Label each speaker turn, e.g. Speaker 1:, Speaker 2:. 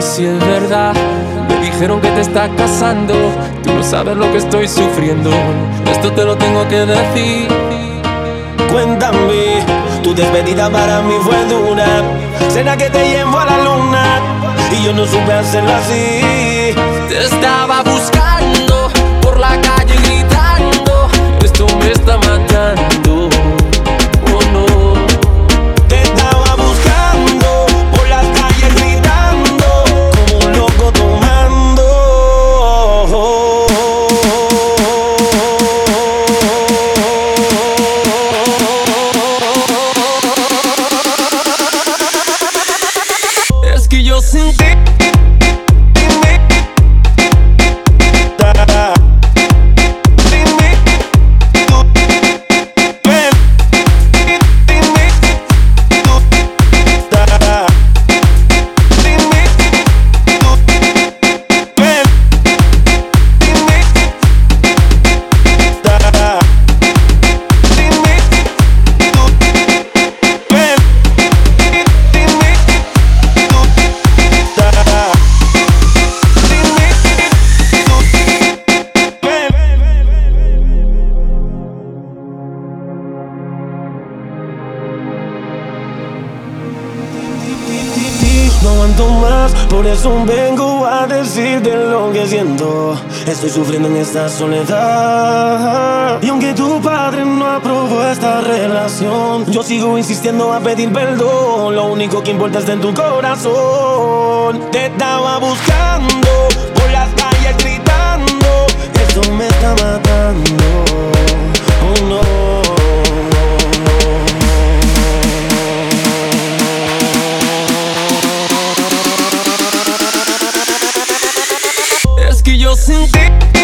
Speaker 1: si es verdad. Me dijeron que te está casando. Tú no sabes lo que estoy sufriendo. Esto te lo tengo que decir.
Speaker 2: Cuéntame, tu despedida para mí fue dura. Será que te llevo a la luna y yo no supe hacerlo así.
Speaker 1: Te estaba que aguanto más, por eso vengo a decirte lo que siento. Estoy sufriendo en esta soledad. Y aunque tu padre no aprobó esta relación, yo sigo insistiendo a pedir perdón. Lo único que importa está en tu corazón. Te estaba buscando assim.